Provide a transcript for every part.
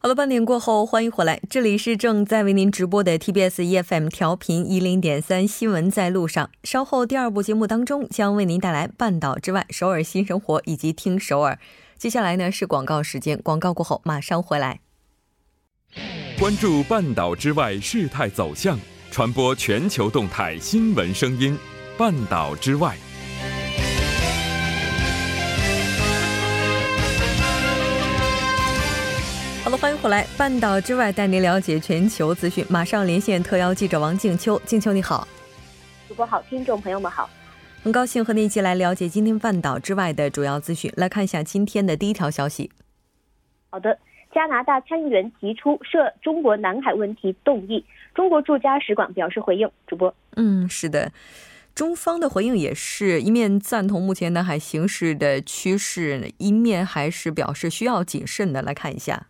好了，半点过后，欢迎回来，这里是正在为您直播的 TBS EFM 调频一零点三新闻在路上。稍后第二部节目当中将为您带来半岛之外、首尔新生活以及听首尔。接下来呢是广告时间，广告过后马上回来。关注半岛之外事态走向，传播全球动态新闻声音。半岛之外，回来。半岛之外，带您了解全球资讯。马上连线特邀记者王静秋，静秋你好，主播好，听众朋友们好，很高兴和您一起来了解今天半岛之外的主要资讯。来看一下今天的第一条消息。好的。加拿大参议员提出涉中国南海问题动议，中国驻加使馆表示回应。主播，嗯，是的，中方的回应也是一面赞同目前南海形势的趋势，一面还是表示需要谨慎的。来看一下，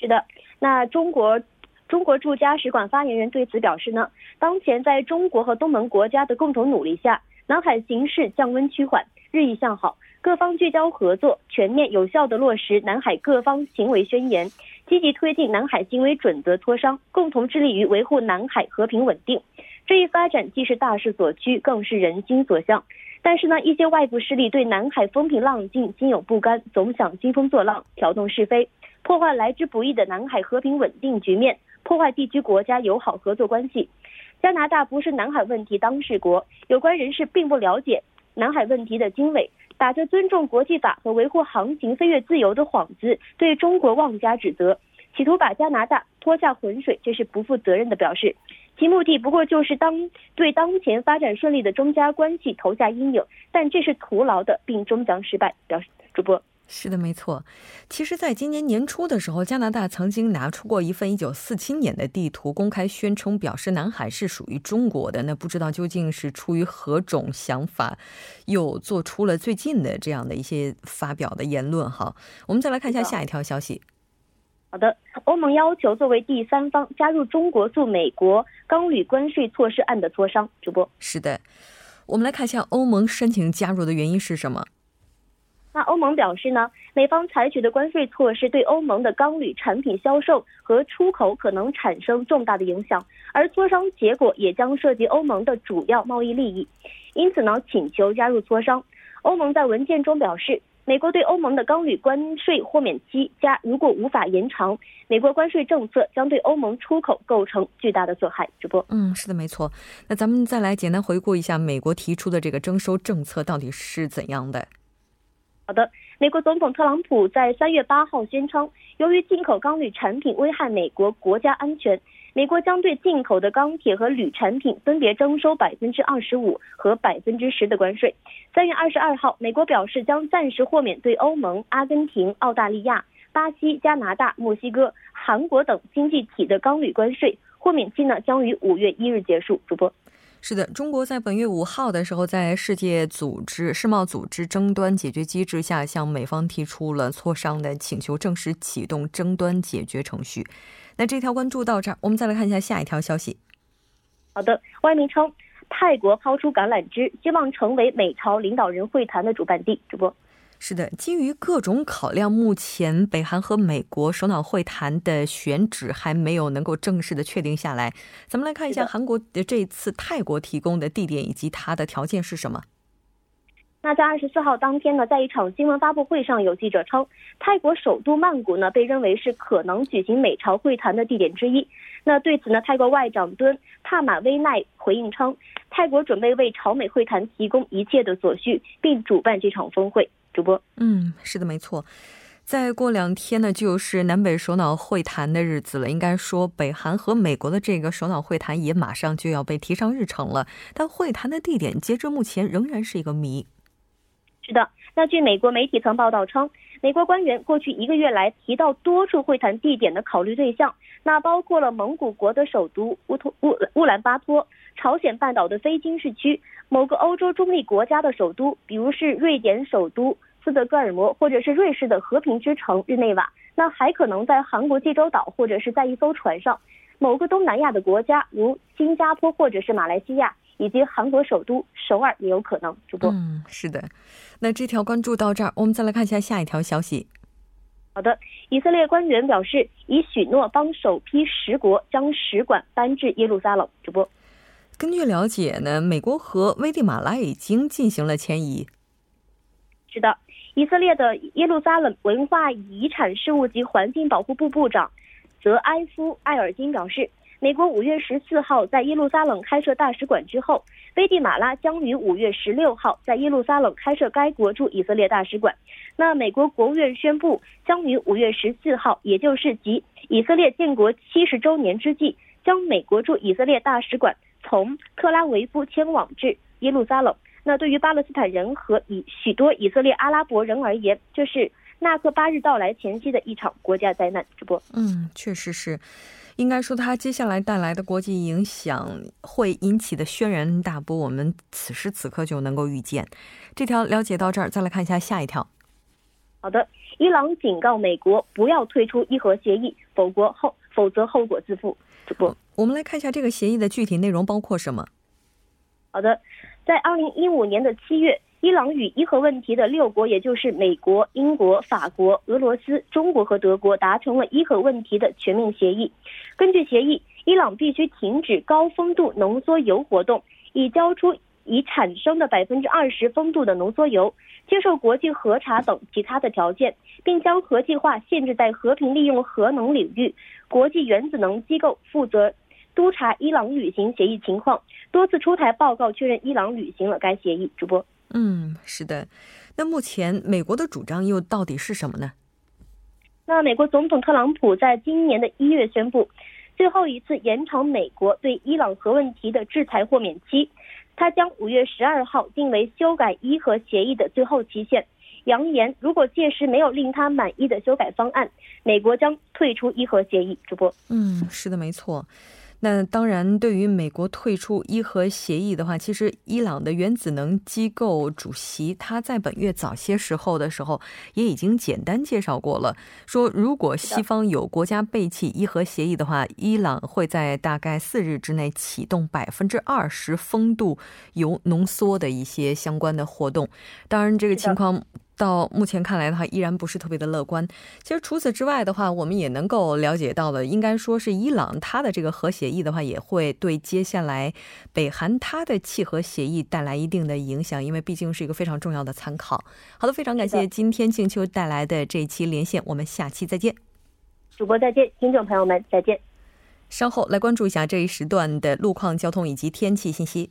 是的，那中国中国驻加使馆发言人对此表示呢，当前在中国和东盟国家的共同努力下，南海形势降温趋缓，日益向好。各方聚焦合作，全面有效地落实南海各方行为宣言，积极推进南海行为准则磋商，共同致力于维护南海和平稳定。这一发展既是大势所趋，更是人心所向。但是呢，一些外部势力对南海风平浪静心有不甘，总想兴风作浪，挑动是非，破坏来之不易的南海和平稳定局面，破坏地区国家友好合作关系。加拿大不是南海问题当事国，有关人士并不了解南海问题的经纬。打着尊重国际法和维护航行飞越自由的幌子，对中国妄加指责，企图把加拿大拖下浑水，这是不负责任的表示。其目的不过就是当对当前发展顺利的中加关系投下阴影，但这是徒劳的，并终将失败。表示主播。是的，没错。其实，在今年年初的时候，加拿大曾经拿出过一份1947年的地图，公开宣称表示南海是属于中国的。那不知道究竟是出于何种想法，又做出了最近的这样的一些发表的言论。哈，我们再来看一下下一条消息。好的，欧盟要求作为第三方加入中国驻美国钢铝关税措施案的磋商。主播。是的，我们来看一下欧盟申请加入的原因是什么。那欧盟表示呢，美方采取的关税措施对欧盟的钢铝产品销售和出口可能产生重大的影响，而磋商结果也将涉及欧盟的主要贸易利益，因此呢，请求加入磋商。欧盟在文件中表示，美国对欧盟的钢铝关税豁免期加如果无法延长，美国关税政策将对欧盟出口构成巨大的损害。主播，嗯，是的，没错。那咱们再来简单回顾一下美国提出的这个征收政策到底是怎样的。好的，美国总统特朗普在三月八号宣称，由于进口钢铝产品危害美国国家安全，美国将对进口的钢铁和铝产品分别征收百分之二十五和百分之十的关税。三月二十二号，美国表示将暂时豁免对欧盟、阿根廷、澳大利亚、巴西、加拿大、墨西哥、韩国等经济体的钢铝关税，豁免期呢将于五月一日结束。主播。是的，中国在本月五号的时候，在世界组织世贸组织争端解决机制下，向美方提出了磋商的请求，正式启动争端解决程序。那这条关注到这儿，我们再来看一下下一条消息。好的，外媒称泰国抛出橄榄枝，希望成为美朝领导人会谈的主办地。主播。是的，基于各种考量，目前北韩和美国首脑会谈的选址还没有能够正式的确定下来。咱们来看一下韩国的这次泰国提供的地点以及它的条件是什么。那在二十四号当天呢，在一场新闻发布会上，有记者称，泰国首都曼谷呢被认为是可能举行美朝会谈的地点之一。那对此呢，泰国外长敦帕马威奈回应称，泰国准备为朝美会谈提供一切的所需，并主办这场峰会。主播，嗯，是的，没错。再过两天呢，就是南北首脑会谈的日子了。应该说，北韩和美国的这个首脑会谈也马上就要被提上日程了。但会谈的地点，截至目前仍然是一个谜。是的，那据美国媒体曾报道称，美国官员过去一个月来提到多处会谈地点的考虑对象，那包括了蒙古国的首都乌托乌乌兰巴托、朝鲜半岛的非军事区、某个欧洲中立国家的首都，比如是瑞典首都斯德哥尔摩，或者是瑞士的和平之城日内瓦。那还可能在韩国济州岛，或者是在一艘船上。某个东南亚的国家，如新加坡或者是马来西亚，以及韩国首都首尔也有可能。主播，嗯，是的。那这条关注到这儿，我们再来看一下下一条消息。好的，以色列官员表示，已许诺帮首批十国将使馆搬至耶路撒冷。主播，根据了解呢，美国和危地马拉已经进行了迁移。是的，以色列的耶路撒冷文化遗产事务及环境保护部部长。泽埃夫·艾尔金表示，美国五月十四号在耶路撒冷开设大使馆之后，危地马拉将于五月十六号在耶路撒冷开设该国驻以色列大使馆。那美国国务院宣布，将于五月十四号，也就是即以色列建国七十周年之际，将美国驻以色列大使馆从特拉维夫迁往至耶路撒冷。那对于巴勒斯坦人和以许多以色列阿拉伯人而言，这是。纳克巴日到来前夕的一场国家灾难。直播，嗯，确实是，应该说它接下来带来的国际影响会引起的轩然大波，我们此时此刻就能够预见。这条了解到这儿，再来看一下下一条。好的，伊朗警告美国不要退出伊核协议，否则后否则后果自负。主播，我们来看一下这个协议的具体内容包括什么。好的，在二零一五年的七月。伊朗与伊核问题的六国，也就是美国、英国、法国、俄罗斯、中国和德国，达成了伊核问题的全面协议。根据协议，伊朗必须停止高丰度浓缩铀活动，以交出已产生的百分之二十丰度的浓缩铀，接受国际核查等其他的条件，并将核计划限制在和平利用核能领域。国际原子能机构负责督查伊朗履行协议情况，多次出台报告确认伊朗履行了该协议。主播。嗯，是的。那目前美国的主张又到底是什么呢？那美国总统特朗普在今年的一月宣布，最后一次延长美国对伊朗核问题的制裁豁免期，他将五月十二号定为修改伊核协议的最后期限，扬言如果届时没有令他满意的修改方案，美国将退出伊核协议。主播，嗯，是的，没错。那当然，对于美国退出伊核协议的话，其实伊朗的原子能机构主席他在本月早些时候的时候也已经简单介绍过了，说如果西方有国家背弃伊核协议的话，伊朗会在大概四日之内启动百分之二十风度铀浓缩的一些相关的活动。当然，这个情况。到目前看来的话，依然不是特别的乐观。其实除此之外的话，我们也能够了解到的，应该说是伊朗它的这个核协议的话，也会对接下来北韩它的契合协议带来一定的影响，因为毕竟是一个非常重要的参考。好的，非常感谢今天静秋带来的这一期连线，我们下期再见。主播再见，听众朋友们再见。稍后来关注一下这一时段的路况、交通以及天气信息。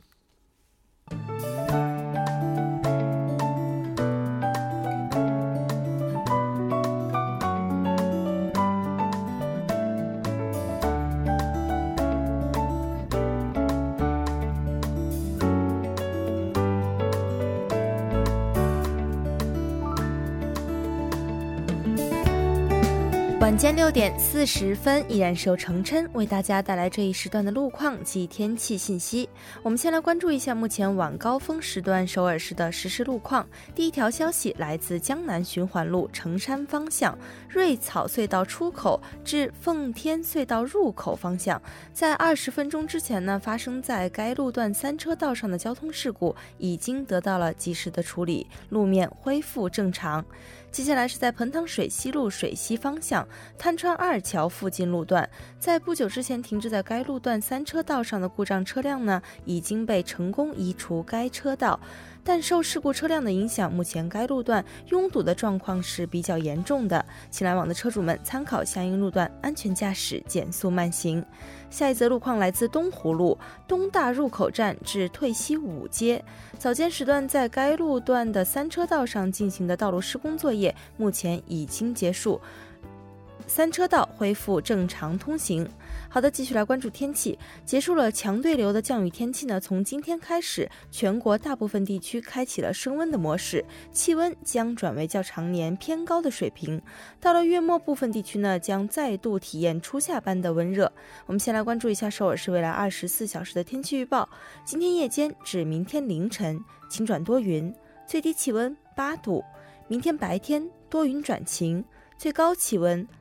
晚间六点四十分，依然是由程琛为大家带来这一时段的路况及天气信息。我们先来关注一下目前晚高峰时段首尔市的实时路况。第一条消息来自江南循环路城山方向瑞草隧道出口至奉天隧道入口方向，在二十分钟之前呢，发生在该路段三车道上的交通事故已经得到了及时的处理，路面恢复正常。接下来是在彭塘水西路水西方向滩川二桥附近路段，在不久之前停滞在该路段三车道上的故障车辆呢，已经被成功移除该车道。但受事故车辆的影响，目前该路段拥堵的状况是比较严重的，请来往的车主们参考相应路段，安全驾驶，减速慢行。下一则路况来自东湖路东大入口站至退西五街，早间时段在该路段的三车道上进行的道路施工作业目前已经结束，三车道。恢复正常通行。好的，继续来关注天气。结束了强对流的降雨天气呢，从今天开始，全国大部分地区开启了升温的模式，气温将转为较常年偏高的水平。到了月末，部分地区呢将再度体验初夏般的温热。我们先来关注一下首尔市未来二十四小时的天气预报：今天夜间至明天凌晨晴转多云，最低气温八度；明天白天多云转晴，最高气温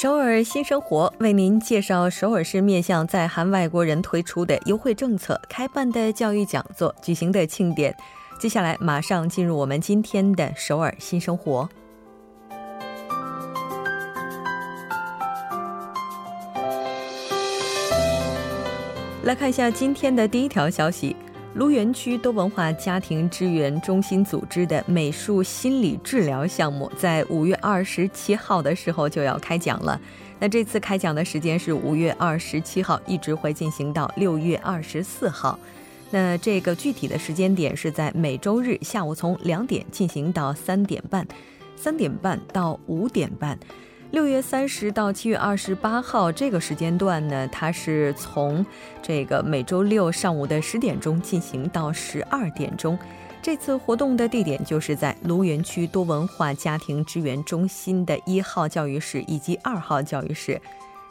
首尔新生活为您介绍首尔市面向在韩外国人推出的优惠政策、开办的教育讲座、举行的庆典。接下来马上进入我们今天的首尔新生活。来看一下今天的第一条消息。卢园区多文化家庭支援中心组织的美术心理治疗项目，在五月二十七号的时候就要开讲了。那这次开讲的时间是五月二十七号，一直会进行到六月二十四号。那这个具体的时间点是在每周日下午从两点进行到三点半，三点半到五点半。六月三十到七月二十八号这个时间段呢，它是从这个每周六上午的十点钟进行到十二点钟。这次活动的地点就是在卢园区多文化家庭支援中心的一号教育室以及二号教育室。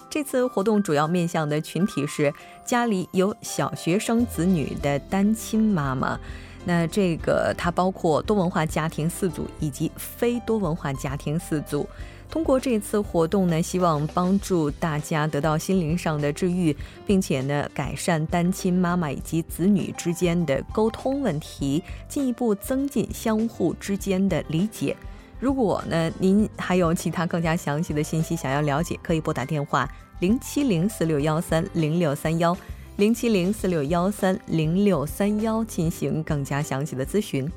这次活动主要面向的群体是家里有小学生子女的单亲妈妈。那这个它包括多文化家庭四组以及非多文化家庭四组。通过这次活动呢，希望帮助大家得到心灵上的治愈，并且呢，改善单亲妈妈以及子女之间的沟通问题，进一步增进相互之间的理解。如果呢，您还有其他更加详细的信息想要了解，可以拨打电话零七零四六幺三零六三幺零七零四六幺三零六三幺进行更加详细的咨询。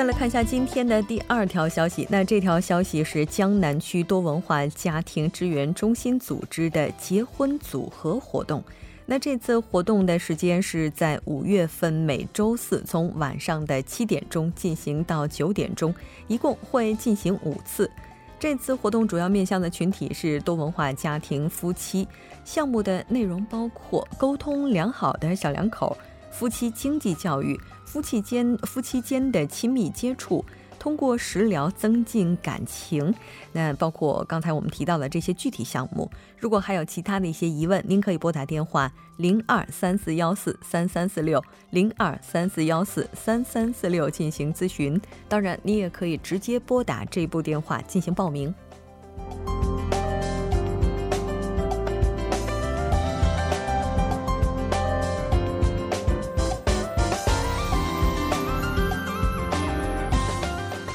再来看一下今天的第二条消息，那这条消息是江南区多文化家庭支援中心组织的结婚组合活动。那这次活动的时间是在五月份每周四，从晚上的七点钟进行到九点钟，一共会进行五次。这次活动主要面向的群体是多文化家庭夫妻，项目的内容包括沟通良好的小两口。夫妻经济教育，夫妻间夫妻间的亲密接触，通过食疗增进感情。那包括刚才我们提到的这些具体项目。如果还有其他的一些疑问，您可以拨打电话零二三四幺四三三四六零二三四幺四三三四六进行咨询。当然，你也可以直接拨打这部电话进行报名。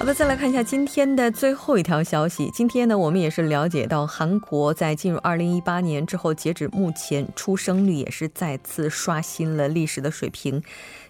好的，再来看一下今天的最后一条消息。今天呢，我们也是了解到，韩国在进入二零一八年之后，截止目前，出生率也是再次刷新了历史的水平。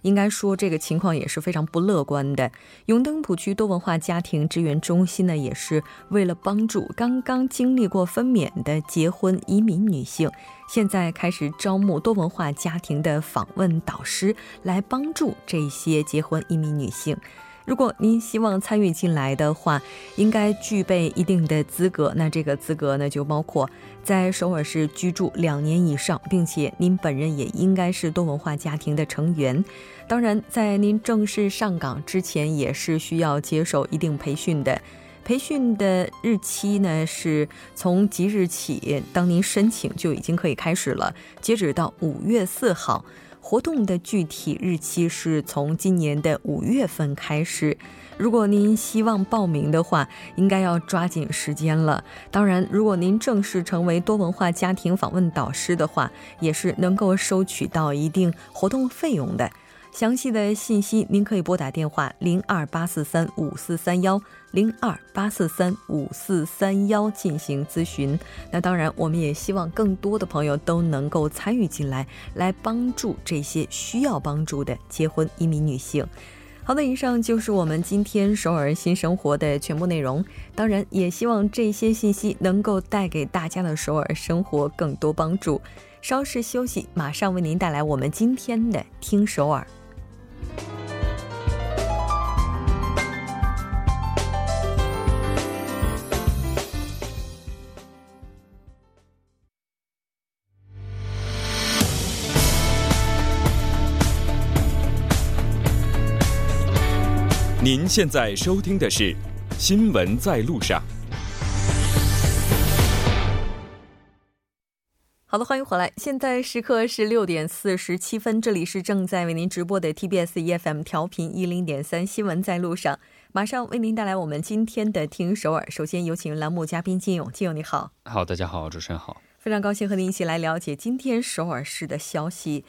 应该说，这个情况也是非常不乐观的。永登浦区多文化家庭支援中心呢，也是为了帮助刚刚经历过分娩的结婚移民女性，现在开始招募多文化家庭的访问导师，来帮助这些结婚移民女性。如果您希望参与进来的话，应该具备一定的资格。那这个资格呢，就包括在首尔市居住两年以上，并且您本人也应该是多文化家庭的成员。当然，在您正式上岗之前，也是需要接受一定培训的。培训的日期呢，是从即日起，当您申请就已经可以开始了，截止到五月四号。活动的具体日期是从今年的五月份开始。如果您希望报名的话，应该要抓紧时间了。当然，如果您正式成为多文化家庭访问导师的话，也是能够收取到一定活动费用的。详细的信息您可以拨打电话零二八四三五四三幺零二八四三五四三幺进行咨询。那当然，我们也希望更多的朋友都能够参与进来，来帮助这些需要帮助的结婚移民女性。好的，以上就是我们今天首尔新生活的全部内容。当然，也希望这些信息能够带给大家的首尔生活更多帮助。稍事休息，马上为您带来我们今天的听首尔。您现在收听的是《新闻在路上》。好的，欢迎回来。现在时刻是六点四十七分，这里是正在为您直播的 TBS EFM 调频一零点三《新闻在路上》，马上为您带来我们今天的听首尔。首先有请栏目嘉宾金勇，金勇你好。好，大家好，主持人好。非常高兴和您一起来了解今天首尔市的消息。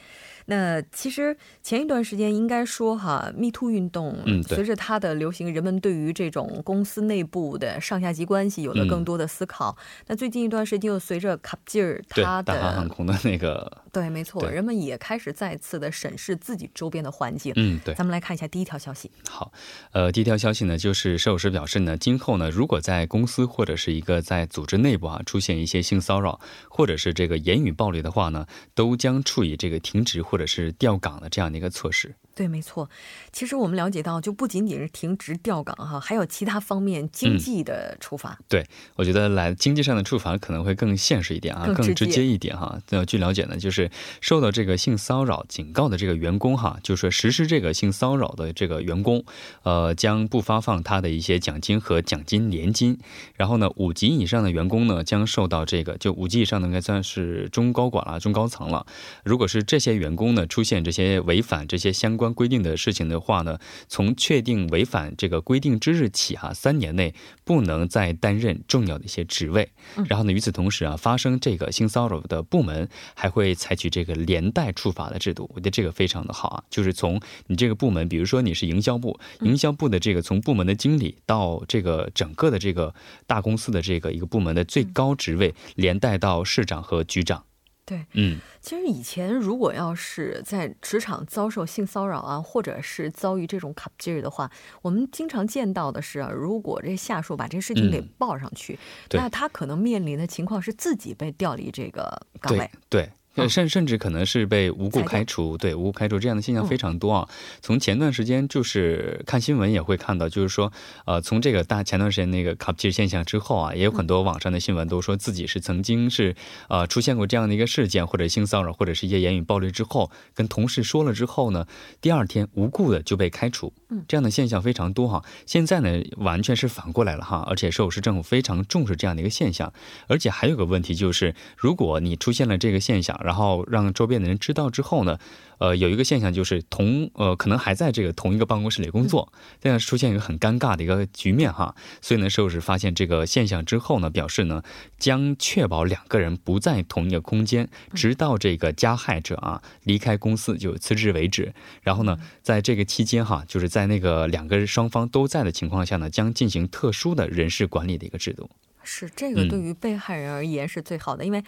那其实前一段时间应该说哈，Me Too 运动，嗯，随着它的流行，人们对于这种公司内部的上下级关系有了更多的思考。那最近一段时间又随着卡吉尔他的大航空的那个，对，没错，人们也开始再次的审视自己周边的环境。嗯，对。咱们来看一下第一条消息。好，呃，第一条消息呢，就是摄影师表示呢，今后呢，如果在公司或者是一个在组织内部啊出现一些性骚扰或者是这个言语暴力的话呢，都将处以这个停职或或者是调岗。的这样的一个措施。对，没错。其实我们了解到，就不仅仅是停职调岗哈，还有其他方面经济的处罚。对，我觉得来经济上的处罚可能会更现实一点啊，更直接一点哈。那据了解呢，就是受到这个性骚扰警告的这个员工哈，就是实施这个性骚扰的这个员工，呃，将不发放他的一些奖金和奖金年金。然后呢，五级以上的员工呢，将受到这个就五级以上的应该算是中高管了、中高层了。如果是这些员工呢，出现这些违反这些相关。规定的事情的话呢，从确定违反这个规定之日起哈，三年内不能再担任重要的一些职位。然后呢，与此同时啊，发生这个性骚扰的部门还会采取这个连带处罚的制度。我觉得这个非常的好啊，就是从你这个部门，比如说你是营销部，营销部的这个从部门的经理到这个整个的这个大公司的这个一个部门的最高职位，连带到市长和局长。对，嗯，其实以前如果要是在职场遭受性骚扰啊，或者是遭遇这种卡劲儿的话，我们经常见到的是，如果这下属把这事情给报上去，那他可能面临的情况是自己被调离这个岗位。对。甚甚至可能是被无故开除，对无故开除这样的现象非常多啊。从前段时间就是看新闻也会看到，就是说，呃，从这个大前段时间那个卡皮现象之后啊，也有很多网上的新闻都说自己是曾经是呃出现过这样的一个事件，或者性骚扰，或者是一些言语暴力之后，跟同事说了之后呢，第二天无故的就被开除，这样的现象非常多哈。现在呢，完全是反过来了哈，而且首尔市政府非常重视这样的一个现象，而且还有个问题就是，如果你出现了这个现象。然后让周边的人知道之后呢，呃，有一个现象就是同呃可能还在这个同一个办公室里工作，这样出现一个很尴尬的一个局面哈。所以呢，收拾发现这个现象之后呢，表示呢将确保两个人不在同一个空间，直到这个加害者啊离开公司就辞职为止。然后呢，在这个期间哈，就是在那个两个双方都在的情况下呢，将进行特殊的人事管理的一个制度。是这个对于被害人而言是最好的，因为。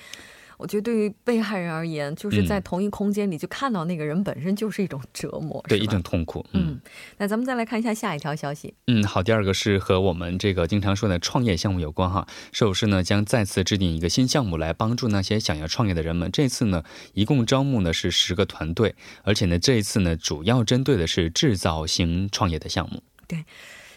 我觉得对于被害人而言，就是在同一空间里就看到那个人本身就是一种折磨，对一种痛苦。嗯，那咱们再来看一下下一条消息。嗯，好，第二个是和我们这个经常说的创业项目有关哈。首师呢将再次制定一个新项目来帮助那些想要创业的人们。这次呢一共招募呢是十个团队，而且呢这一次呢主要针对的是制造型创业的项目。对，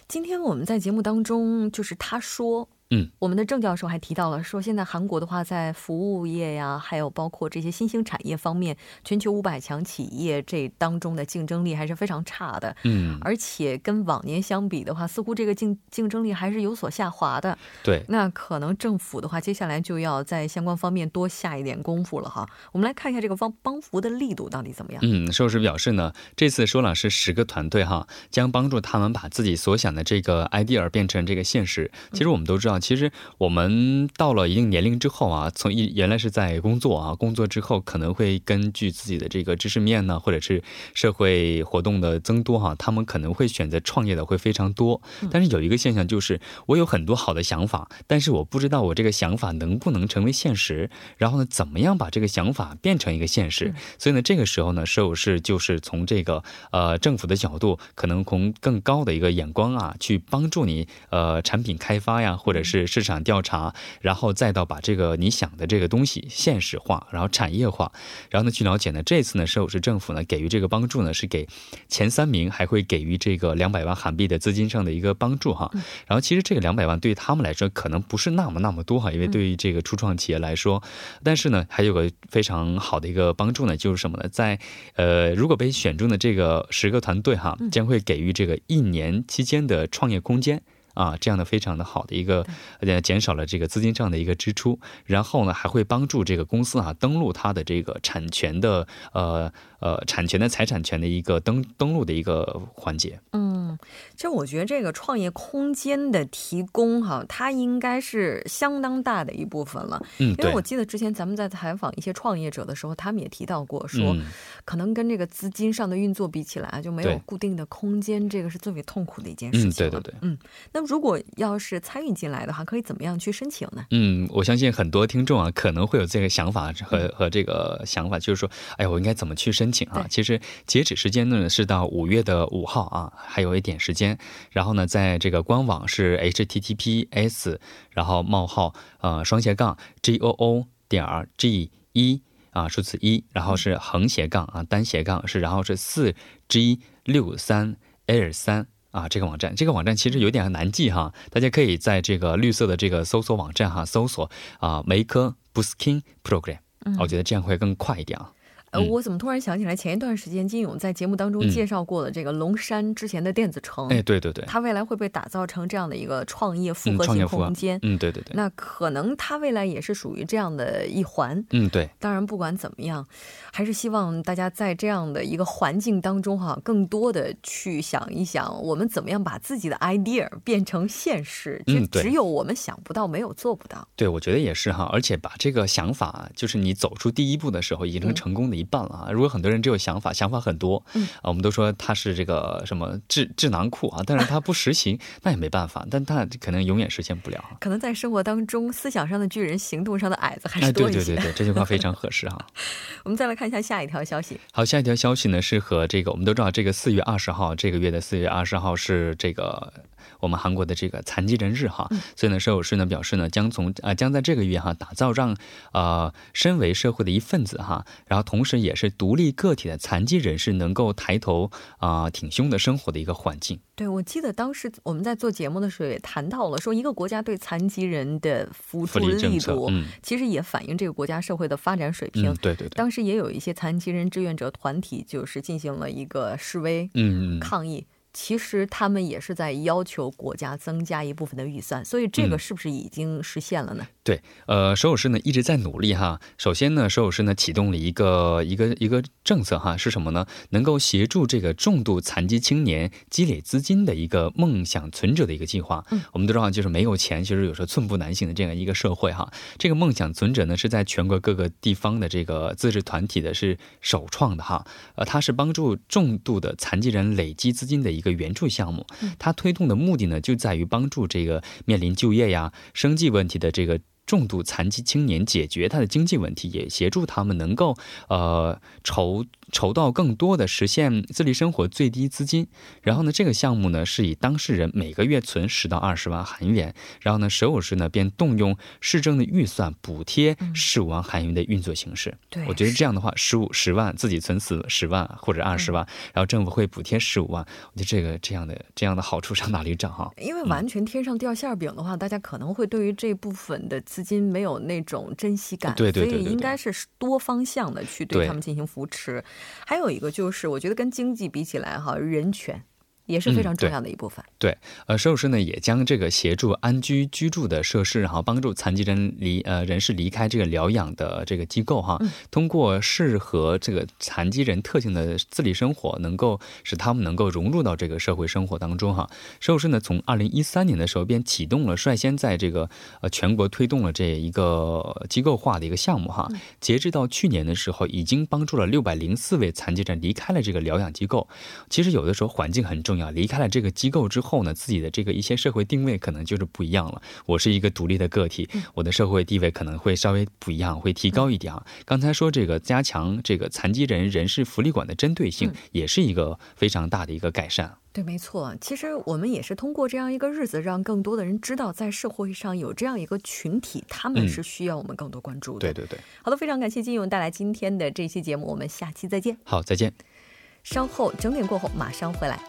今天我们在节目当中就是他说。嗯，我们的郑教授还提到了说，现在韩国的话，在服务业呀，还有包括这些新兴产业方面，全球五百强企业这当中的竞争力还是非常差的。嗯，而且跟往年相比的话，似乎这个竞竞争力还是有所下滑的。对，那可能政府的话，接下来就要在相关方面多下一点功夫了哈。我们来看一下这个帮帮扶的力度到底怎么样。嗯，寿师表示呢，这次说了是十个团队哈，将帮助他们把自己所想的这个 idea 变成这个现实。其实我们都知道。其实我们到了一定年龄之后啊，从一原来是在工作啊，工作之后可能会根据自己的这个知识面呢，或者是社会活动的增多哈，他们可能会选择创业的会非常多。但是有一个现象就是，我有很多好的想法，但是我不知道我这个想法能不能成为现实。然后呢，怎么样把这个想法变成一个现实？所以呢，这个时候呢，社有是就是从这个呃政府的角度，可能从更高的一个眼光啊，去帮助你呃产品开发呀，或者是市场调查，然后再到把这个你想的这个东西现实化，然后产业化。然后呢，据了解呢，这次呢，首尔市政府呢给予这个帮助呢，是给前三名还会给予这个两百万韩币的资金上的一个帮助哈。然后其实这个两百万对于他们来说可能不是那么那么多哈，因为对于这个初创企业来说，但是呢，还有个非常好的一个帮助呢，就是什么呢？在呃，如果被选中的这个十个团队哈，将会给予这个一年期间的创业空间啊，这样的非常的好的一个，呃，减少了这个资金上的一个支出，然后呢，还会帮助这个公司啊登录它的这个产权的呃。呃，产权的财产权的一个登登录的一个环节。嗯，其实我觉得这个创业空间的提供哈，它应该是相当大的一部分了。嗯，因为我记得之前咱们在采访一些创业者的时候，他们也提到过，说可能跟这个资金上的运作比起来，就没有固定的空间，这个是最为痛苦的一件事情。嗯，对对对。嗯，那如果要是参与进来的话，可以怎么样去申请呢？嗯，我相信很多听众啊，可能会有这个想法和和这个想法，就是说，哎呀，我应该怎么去申？请啊，其实截止时间呢是到五月的五号啊，还有一点时间。然后呢，在这个官网是 https，然后冒号呃双斜杠 g o o 点 g 一啊数字一，然后是横斜杠啊单斜杠是，然后是四 g 六三 l 三啊这个网站，这个网站其实有点难记哈，大家可以在这个绿色的这个搜索网站哈搜索啊梅科 busking program，我觉得这样会更快一点啊。呃，我怎么突然想起来，前一段时间金勇在节目当中介绍过的这个龙山之前的电子城，哎，对对对，它未来会被打造成这样的一个创业复合型空间，嗯，对对对，那可能它未来也是属于这样的一环，嗯，对。当然，不管怎么样，还是希望大家在这样的一个环境当中哈，更多的去想一想，我们怎么样把自己的 idea 变成现实，就只有我们想不到，没有做不到。对，我觉得也是哈，而且把这个想法，就是你走出第一步的时候，已经成功的一半了啊！如果很多人只有想法，想法很多，嗯啊，我们都说他是这个什么智智囊库啊，但是他不实行，那也没办法，但他可能永远实现不了。可能在生活当中，思想上的巨人，行动上的矮子还是多一些。对对对对，这句话非常合适哈。我们再来看一下下一条消息。好，下一条消息呢是和这个，我们都知道，这个四月二十号，这个月的四月二十号是这个。我们韩国的这个残疾人日哈，所以呢，摄影师呢表示呢，将从啊将在这个月哈打造让呃身为社会的一份子哈，然后同时也是独立个体的残疾人士能够抬头啊挺胸的生活的一个环境。对，我记得当时我们在做节目的时候也谈到了，说一个国家对残疾人的扶助力度，其实也反映这个国家社会的发展水平。对对对。当时也有一些残疾人志愿者团体，就是进行了一个示威，嗯抗议。其实他们也是在要求国家增加一部分的预算，所以这个是不是已经实现了呢？对，呃，首尔市呢一直在努力哈。首先呢，首尔市呢启动了一个一个一个政策哈，是什么呢？能够协助这个重度残疾青年积累资金的一个梦想存者的一个计划。嗯，我们都知道，就是没有钱，其实有时候寸步难行的这样一个社会哈。这个梦想存者呢，是在全国各个地方的这个自治团体的是首创的哈。呃，它是帮助重度的残疾人累积资金的一个援助项目，它推动的目的呢，就在于帮助这个面临就业呀、生计问题的这个。重度残疾青年解决他的经济问题，也协助他们能够呃筹筹到更多的实现自立生活最低资金。然后呢，这个项目呢是以当事人每个月存十到二十万韩元，然后呢，首尔市呢便动用市政的预算补贴十五万韩元的运作形式。对，我觉得这样的话，十五十万自己存十十万或者二十万，然后政府会补贴十五万。我觉得这个这样的这样的好处上哪里找哈？因为完全天上掉馅饼的话，大家可能会对于这部分的。资金没有那种珍惜感，对对对，所以应该是多方向的去对他们进行扶持。还有一个就是，我觉得跟经济比起来哈，人权。也是非常重要的一部分。对，呃，社师呢也将这个协助安居居住的设施，然后帮助残疾人离呃人士离开这个疗养的这个机构哈，通过适合这个残疾人特性的自理生活，能够使他们能够融入到这个社会生活当中哈。社师呢从二零一三年的时候便启动了，率先在这个呃全国推动了这一个机构化的一个项目哈。截至到去年的时候，已经帮助了六百零四位残疾人离开了这个疗养机构。其实有的时候环境很重要。离开了这个机构之后呢，自己的这个一些社会定位可能就是不一样了。我是一个独立的个体，我的社会地位可能会稍微不一样，会提高一点啊。刚才说这个加强这个残疾人人事福利馆的针对性，也是一个非常大的一个改善。对，没错。其实我们也是通过这样一个日子，让更多的人知道，在社会上有这样一个群体，他们是需要我们更多关注的。对对对。好的，非常感谢金勇带来今天的这期节目，我们下期再见。好，再见。稍后整点过后马上回来。